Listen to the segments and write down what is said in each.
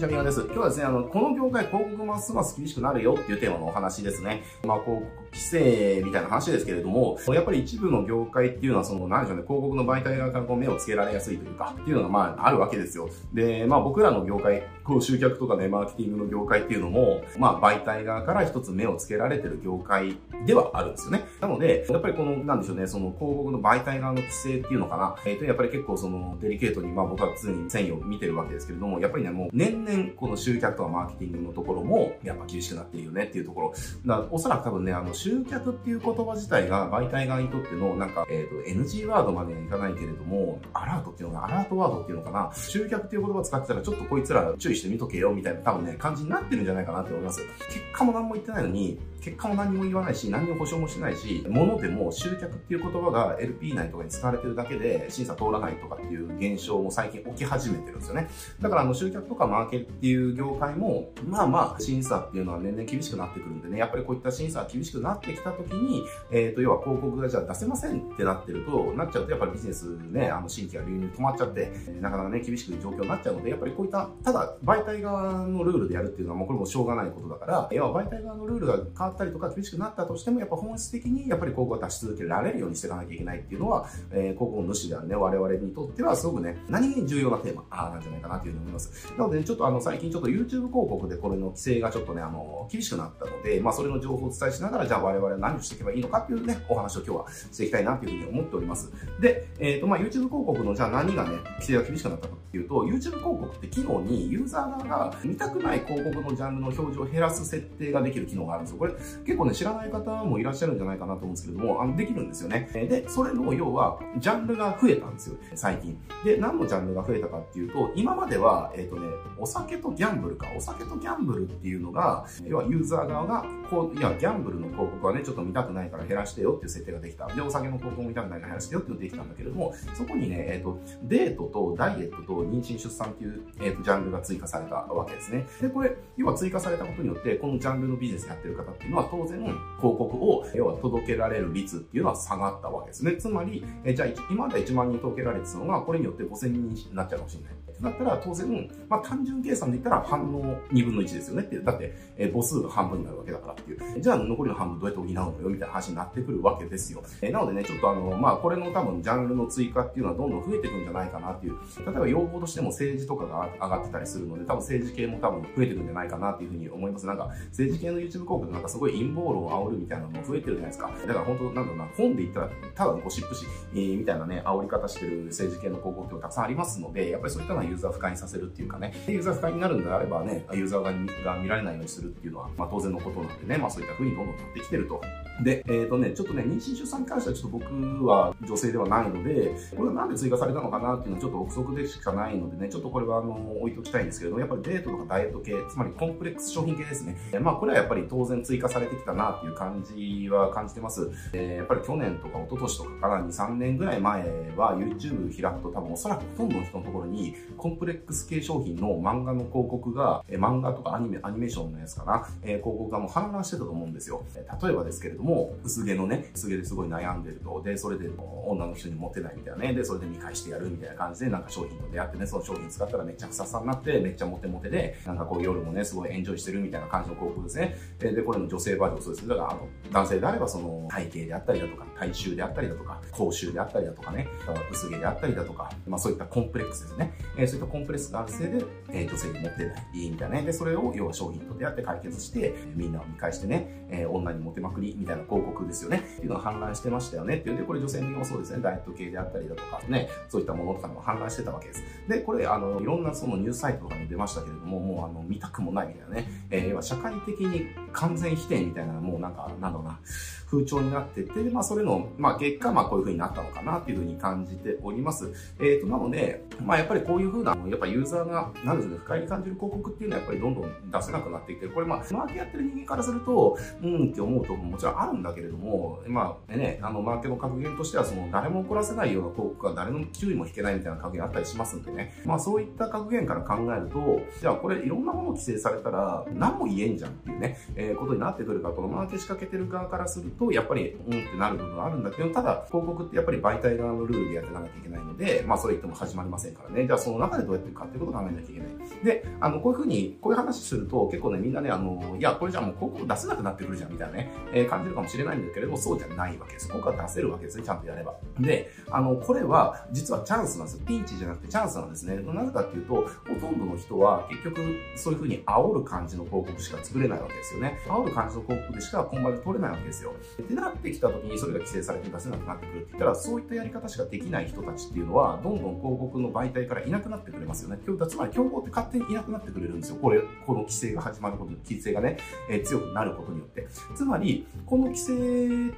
にちは、みなです。今日はですね、あの、この業界広告ますます厳しくなるよっていうテーマのお話ですね。まあ、広告規制みたいな話ですけれども、やっぱり一部の業界っていうのは、その、なんでしょうね、広告の媒体側からこう目をつけられやすいというか、っていうのがまあ、あるわけですよ。で、まあ僕らの業界、こう集客とかね、マーケティングの業界っていうのも、まあ媒体側から一つ目をつけられてる業界ではあるんですよね。なので、やっぱりこの、なんでしょうね、その広告の媒体側の規制っていうのかな、えっ、ー、と、やっぱり結構その、デリケートに、まあ僕は常に繊維を見てるわけですけれども、やっぱりね、もう年々この集客とかマーケティングのところも、やっぱ厳しくなっているよねっていうところ。だおそらく多分ね、あの、集客っていう言葉自体が媒体側にとっての、なんか、えっ、ー、と、NG ワードまではいかないけれども、アラートっていうのが、アラートワードっていうのかな、集客っていう言葉使ってたら、ちょっとこいつら注意してみとけよ、みたいな多分ね、感じになってるんじゃないかなって思います。結果も何も言ってないのに、結果も何も言わないし、何も保証もしないし、物でも集客っていう言葉が LP 内とかに使われてるだけで審査通らないとかっていう現象も最近起き始めてるんですよね。だからあの集客とかマーケっていう業界も、まあまあ審査っていうのは年々厳しくなってくるんでね、やっぱりこういった審査が厳しくななってきた時に、えっ、ー、と、要は広告がじゃあ出せませんってなってると、なっちゃうとやっぱりビジネスね、あの新規が流入止まっちゃって、なかなかね、厳しく状況になっちゃうので、やっぱりこういった、ただ媒体側のルールでやるっていうのはもうこれもしょうがないことだから、要は媒体側のルールが変わったりとか厳しくなったとしても、やっぱ本質的にやっぱり広告を出し続けられるようにしていかなきゃいけないっていうのは、えー、広告の主であるね、我々にとってはすごくね、何気に重要なテーマなんじゃないかなというふうに思います。なので、ね、ちょっとあの、最近ちょっと YouTube 広告でこれの規制がちょっとね、あの、厳しくなったので、まあ、それの情報をお伝えしながら、じゃあ我々は何をしていけばいいのかっていうね、お話を今日はしていきたいなというふうに思っております。で、えっ、ー、と、まあ、YouTube 広告のじゃあ何がね、規制が厳しくなったかっていうと、YouTube 広告って機能にユーザー側が見たくない広告のジャンルの表示を減らす設定ができる機能があるんですよ。これ結構ね、知らない方もいらっしゃるんじゃないかなと思うんですけども、あの、できるんですよね。で、それの要は、ジャンルが増えたんですよ、最近。で、何のジャンルが増えたかっていうと、今までは、えっ、ー、とね、お酒とギャンブルか、お酒とギャンブルっていうのが、要はユーザー側が、こう、いや、ギャンブルの広告はね、ちょっと見たくないから減らしてよっていう設定ができた。で、お酒の広告も見たくないから減らしてよっていうのができたんだけれども、そこにね、えっ、ー、と、デートとダイエットと妊娠出産っていう、えっ、ー、と、ジャンルが追加されたわけですね。で、これ、要は追加されたことによって、このジャンルのビジネスやってる方っていうのは、当然、広告を、要は届けられる率っていうのは下がったわけですね。つまり、えじゃあ、今まで1万人届けられてたのが、これによって5000人になっちゃうかもしれない。だったら当然、まあ単純計算で言ったら反応2分の1ですよねっていう。だって、えー、母数が半分になるわけだからっていう。じゃあ残りの半分どうやって補うのよみたいな話になってくるわけですよ。えー、なのでね、ちょっとあの、まあこれの多分ジャンルの追加っていうのはどんどん増えていくんじゃないかなっていう。例えば要望としても政治とかが上がってたりするので、多分政治系も多分増えてるんじゃないかなっていうふうに思います。なんか政治系の YouTube 広告なんかすごい陰謀論を煽るみたいなのも増えてるじゃないですか。だから本当なんだろうな、本で言ったらただのゴシップ誌、えー、みたいなね、煽り方してる政治系の広告ってたくさんありますので、やっぱりそういったのはユーザー不快にさせるっていうかね、ユーザー不快になるんであればね、ユーザーが見られないようにするっていうのは、まあ当然のことなんでね、まあそういった風にどんどんなってきてると。で、えっ、ー、とね、ちょっとね、妊娠出産に関してはちょっと僕は女性ではないので、これはなんで追加されたのかなっていうのはちょっと憶測でしかないのでね、ちょっとこれはあの、置いときたいんですけれども、やっぱりデートとかダイエット系、つまりコンプレックス商品系ですね。まあこれはやっぱり当然追加されてきたなっていう感じは感じてます。えー、やっぱり去年とか一昨年とかから2、3年ぐらい前は YouTube 開くと多分おそらくほとんどの人のところにコンプレックス系商品の漫画の広告が、え漫画とかアニメ、アニメーションのやつかな、えー、広告がもう氾濫してたと思うんですよ。例えばですけれども、薄毛のね、薄毛ですごい悩んでると、で、それで女の人にモテないみたいなね、で、それで見返してやるみたいな感じで、なんか商品と出会ってね、その商品使ったらめっちゃふさふさになって、めっちゃモテモテで、なんかこう夜もね、すごいエンジョイしてるみたいな感じの広告ですね。で、これの女性バージョンそうですね。だからあの、男性であればその体型であったりだとか、体臭であったりだとか、口臭であったりだとかね、薄毛であったりだとか、まあそういったコンプレックスですね。えー、そういったコンプレックスがあるせいで、えー、女性に持ってない、いいみたいなね。で、それを要は商品と出会って解決して、みんなを見返してね、えー、女にモテまくりみたいなたいな広告ですよね。っていうのが氾濫してましたよね。っていうで、これ女性にもそうですね。ダイエット系であったりだとかね、そういったものとかも氾濫してたわけです。で、これ、あの、いろんなそのニュースサイトとかに出ましたけれども、もうあの、見たくもないみたいなね。えー、社会的に完全否定みたいな、もうなんか、なんだろうな、風潮になってて、まあそれの、まあ結果、まあこういう風になったのかなっていう風に感じております。えっ、ー、と、なので、まあやっぱりこういう風な、やっぱユーザーが、なんですね、不快に感じる広告っていうのはやっぱりどんどん出せなくなってきてる。これまあ、マーケやってる人間からすると、うんって思うともちろんあるんだけれども、まあね、あの、マーケの格言としては、その、誰も怒らせないような広告は誰の注意も引けないみたいな格言あったりしますんでね。まあそういった格言から考えると、じゃあこれいろんなものを規制されたら、何も言えんじゃんっていうね、えー、ことになってくるか、このマーケ仕掛けてる側からすると、やっぱり、うんってなる部分はあるんだけど、ただ、広告ってやっぱり媒体側のルールでやっていかなきゃいけないので、まあそれ言っても始まりませんからね。じゃあその中でどうやっていくかっていうことを考えなきゃいけない。で、あの、こういうふうに、こういう話すると、結構ね、みんなね、あの、いや、これじゃあもう広告出せなくなってくるじゃん、みたいなね、えー、感じるかもしれないんだけれども、そうじゃないわけです。広告は出せるわけですね、ちゃんとやれば。で、あの、これは、実はチャンスなんですよ。ピンチじゃなくてチャンスなんですね。なぜかっていうと、ほとんどの人は、結局、そういうふうに煽る感じの広告しか作れないわけですよね。煽る感じの広告でしかコンバリ取れないわけですよ。ってなってきた時に、それが規制されて出せなくなってくるって言ったら、そういったやり方しかできない人たちっていうのは、どんどん広告の媒体からいなくなってくれますよね。つまり、競合って勝手にいなくなってくれるんですよ。これ、この規制が始まること、規制がね、えー、強くなることによって。つまり、この規制っ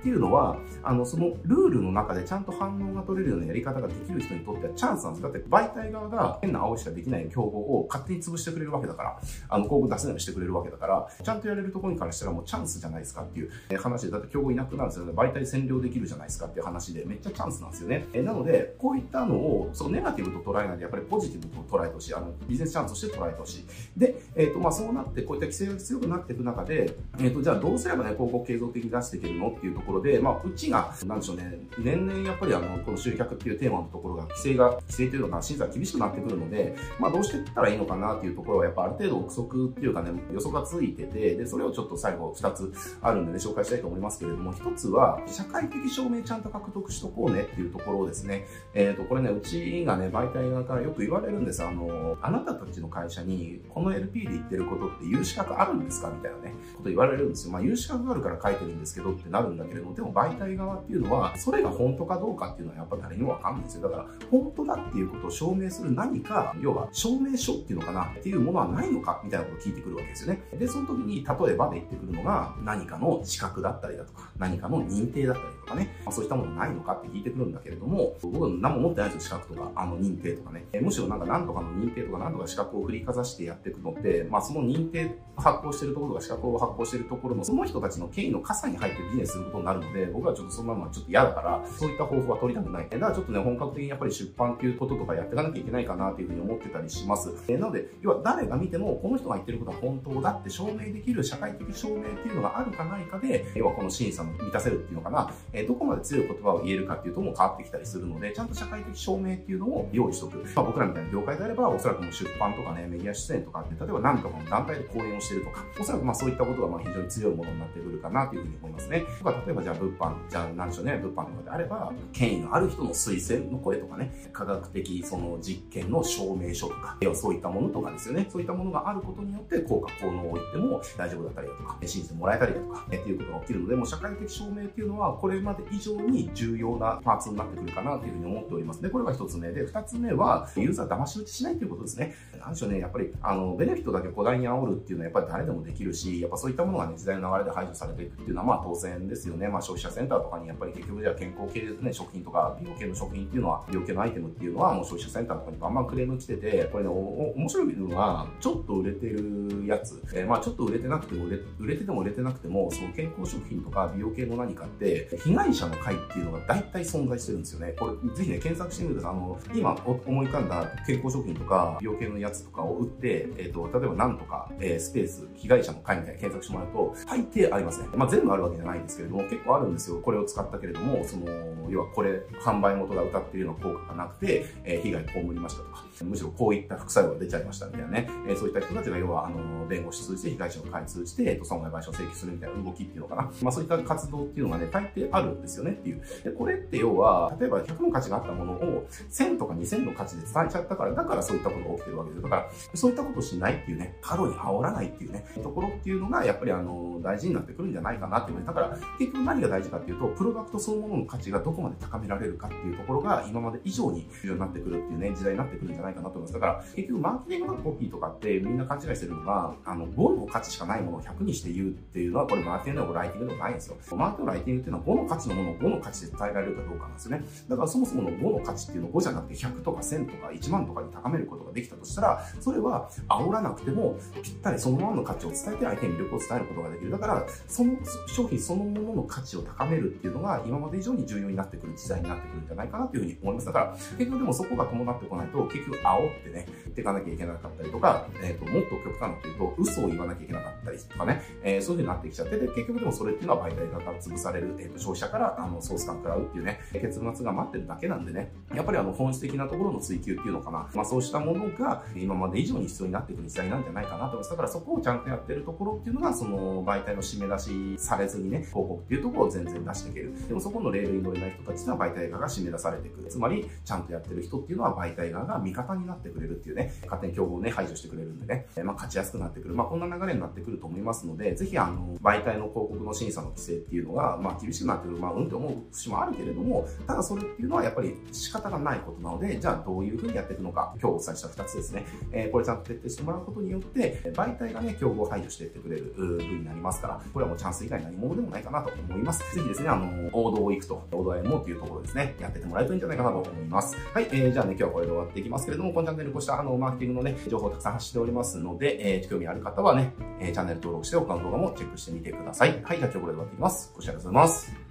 ていうのは、あの、そのルールの中でちゃんと反応が取れるようなやり方ができる人にとってはチャンスなんです。だって媒体側が変な青いしかできない競合を勝手に潰してくれるわけだから、あの、広告出せないようにしてくれるわけだから、ちゃんとやれるところにからしたらもうチャンスじゃないですかっていう話で、だって競合いなくなるんですよね。媒体占領できるじゃないですかっていう話で、めっちゃチャンスなんですよね。えなので、こういったのを、そう、ネガティブと捉えないで、やっぱりポジティブと捉えてほしい。あの、ビジネスチャンスとして捉えてほしい。で、えっ、ー、と、まあ、そうなって、こういった規制が強くなっていく中で、えっ、ー、と、じゃあどうすればね、広告継続的に出していけるのっていうところで、まあ、うちが、なんでしょうね、年々やっぱりあの、この集客っていうテーマのところが、規制が、規制というのが審査が厳しくなってくるので、まあ、どうしていったらいいのかなっていうところは、やっぱある程度憶測っていうかね、予測がついてて、で、それをちょっと最後2つあるんでね、紹介したいと思いますけれども、1つは、社会的証明ちゃんと獲得しとこうねっていうところをですね、えっ、ー、と、これね、うちがね、媒体側からよく言われるんです。あの、あなたたちの会社に、この LP で言ってることって言う資格あるんですかみたいなね、こと言われるんですよ。まあ、言う資格があるから書いてるんですけどってなるんだけれども、でも媒体側っていうのは、それが本当かどうかっていうのはやっぱ誰にもわかんないんですよ。だから、本当だっていうことを証明する何か、要は証明書っていうのかなっていうものはないのかみたいなことを聞いてくるわけですよね。で、その時に、例えばで言ってくるのが、何かの資格だったりだとか、何かの認定だったりとかね、まあ、そういったものないのかって聞いてくるんだけれども、僕は何も持ってないですよ、資格とか、あの認定とかね。えむしろなんか何とかの認定とか何とか資格を振りかざしてやっていくのって、まあその認定発行してるところとか資格を発行してるところのその人たちの権威の傘に入ってビジネスすることになるので、僕はちょっとそんなのままちょっと嫌だから、そういった方法は取りたくない。だからちょっとね、本格的にやっぱり出版っていうこととかやっていかなきゃいけないかなっていうふうに思ってたりします。えなので、要は誰が見てもこの人が言ってることは本当だって証明できる社会的証明っていうのがあるかないかで、要はこの審査も満たせるっていうのかな、えどこまで強い言葉を言えるかっていうとも変わってきたりするので、ちゃんと社会的証明っていうのを用意しとく。まあ僕らみたいな業界であれば、おそらくもう出版とかね、メディア出演とかって、例えば何とかの団体で講演をしてるとか、おそらくまあそういったことがまあ非常に強いものになってくるかなというふうに思いますね。とか、例えばじゃあ物販、じゃあ何でしょうね、物販とかであれば、権威のある人の推薦の声とかね、科学的その実験の証明書とか、要はそういったものとかですよね。そういったものがあることによって効果、効能を言っても大丈夫だったりだとか、信じてもらえたりだとか、っていうことが起きるので、もう社会的証明っていうのは、これまで以上に重要なパーツになってくるかなというふうに思っております。で、これが一つ目で、二つ目は、ユーザー騙し討ちしないということですね。なんでしょうね、やっぱり、あの、ベネフィットだけ小大に煽るっていうのはやっぱり誰でもできるし、やっぱそういったものがね、時代の流れで排除されていくっていうのはまあ当然ですよね。まあ消費者センターとかにやっぱり結局じゃ健康系ですね、食品とか美容系の食品っていうのは、美容系のアイテムっていうのはもう消費者センターとかにバンバンクレーム来てて、これね、面白いのは、ちょっと売れてるやつ、えー、まあちょっと売れてなくても売れ、売れてても売れてなくても、その健康食品とか美容系の何かって、被害者の会っていうのが大体存在してるんですよね。これ、ぜひね、検索してみてください。あの、今思い浮かんだ健康食品とか美容系のやつとかを売って、えっ、ー、と、例えばなんとか、えー、スペース、被害者の会みたいな検索してもらうと、大抵ありますね。まあ全部あるわけじゃないんですけれども、結構あるんですよ。これを使ったけれども、その、要はこれ、販売元が歌っているような効果がなくて、えー、被害被りましたとか、むしろこういった副作用が出ちゃいましたみたいなね、えー、そういった人たちが要は、あの、弁護士通じて被害者の会通じて、えっ、と、損害賠償請求するみたいな動きっていうのかな。まあそういった活動っていうのがね、大抵あるんですよねっていう。で、これって要は、例えば100の価値があったものを1000とか2000の価値で伝えちゃったから、だからそういったことが起きてるわけですよ。だから、そういったことしないっていうね、過度に煽らないっていうね、ところっていうのが、やっぱりあの、大事になってくるんじゃないかなっていうね。だから、結局何が大事かっていうと、プロダクトそのものの価値がどこまで高められるかっていうところが、今まで以上に重要になってくるっていうね、時代になってくるんじゃないかなと思います。だから、結局マーケティングのコピーとかってみんな勘違いしてるのが、あの、5の価値しかないもの100にして言うっていうのは、これマーケティングでもライティングでもないんですよ。マーケティングライティングっていうのは5の価値のものを5の価値で伝えられるかどうかなんですね。だからそもそもの5の価値っていうのを5じゃなくて100とか1000とか1万とかに高めることができたとしたら、それは煽らなくてもぴったりそのままの価値を伝えて相手に魅力を伝えることができる。だから、その商品そのものの価値を高めるっていうのが今まで以上に重要になってくる時代になってくるんじゃないかなというふうに思います。だから、結局でもそこが伴ってこないと、結局煽ってね、っていかなきゃいけなかったりとか、えっ、ー、と、もっと極端なというと、嘘を言わなきゃいけなかったりとかね、えー、そういうふうになってきちゃって、で、結局でもそれっていうのは媒体側から潰される、え、ー、と、消費者から、あの、ソース感食らうっていうね、結末が待ってるだけなんでね、やっぱりあの、本質的なところの追求っていうのかな、まあそうしたものが、今まで以上に必要になってくる時代なんじゃないかなと思います。だからそこをちゃんとやってるところっていうのが、その、媒体の締め出しされずにね、広告っていうところを全然出していける。でもそこのレールに乗れない人たちは媒体側が締め出されていく。つまり、ちゃんとやってる人っていうのは媒体側が味方になってくれるっていうね、勝手に競合をね、排除してくれるんでね、まあ勝ちやすくなってくる。まあこんな流れになってくると思いますますので、ぜひあの、媒体の広告の審査の規制っていうのが、まあ厳しくなってくる。まあうんって思う節もあるけれども、ただそれっていうのはやっぱり仕方がないことなので、じゃあどういうふうにやっていくのか、今日お伝えした2つですね。えー、これちゃんと徹底してもらうことによって、媒体がね、競合排除していってくれる風になりますから、これはもうチャンス以外何物でもないかなと思います。ぜひですね、あの、王道を行くと、王道へもっていうところですね、やっててもらえるといいんじゃないかなと思います。はい、えー、じゃあね、今日はこれで終わっていきますけれども、このチャンネルこうしたあの、マーケティングのね、情報をたくさん発しておりますので、えー、興味ある方はね、えー、チャンネル登録登録して他の動画もチェックしてみてください。はい、じゃあ今日これで終わっていきます。ご視聴ありがとうございます。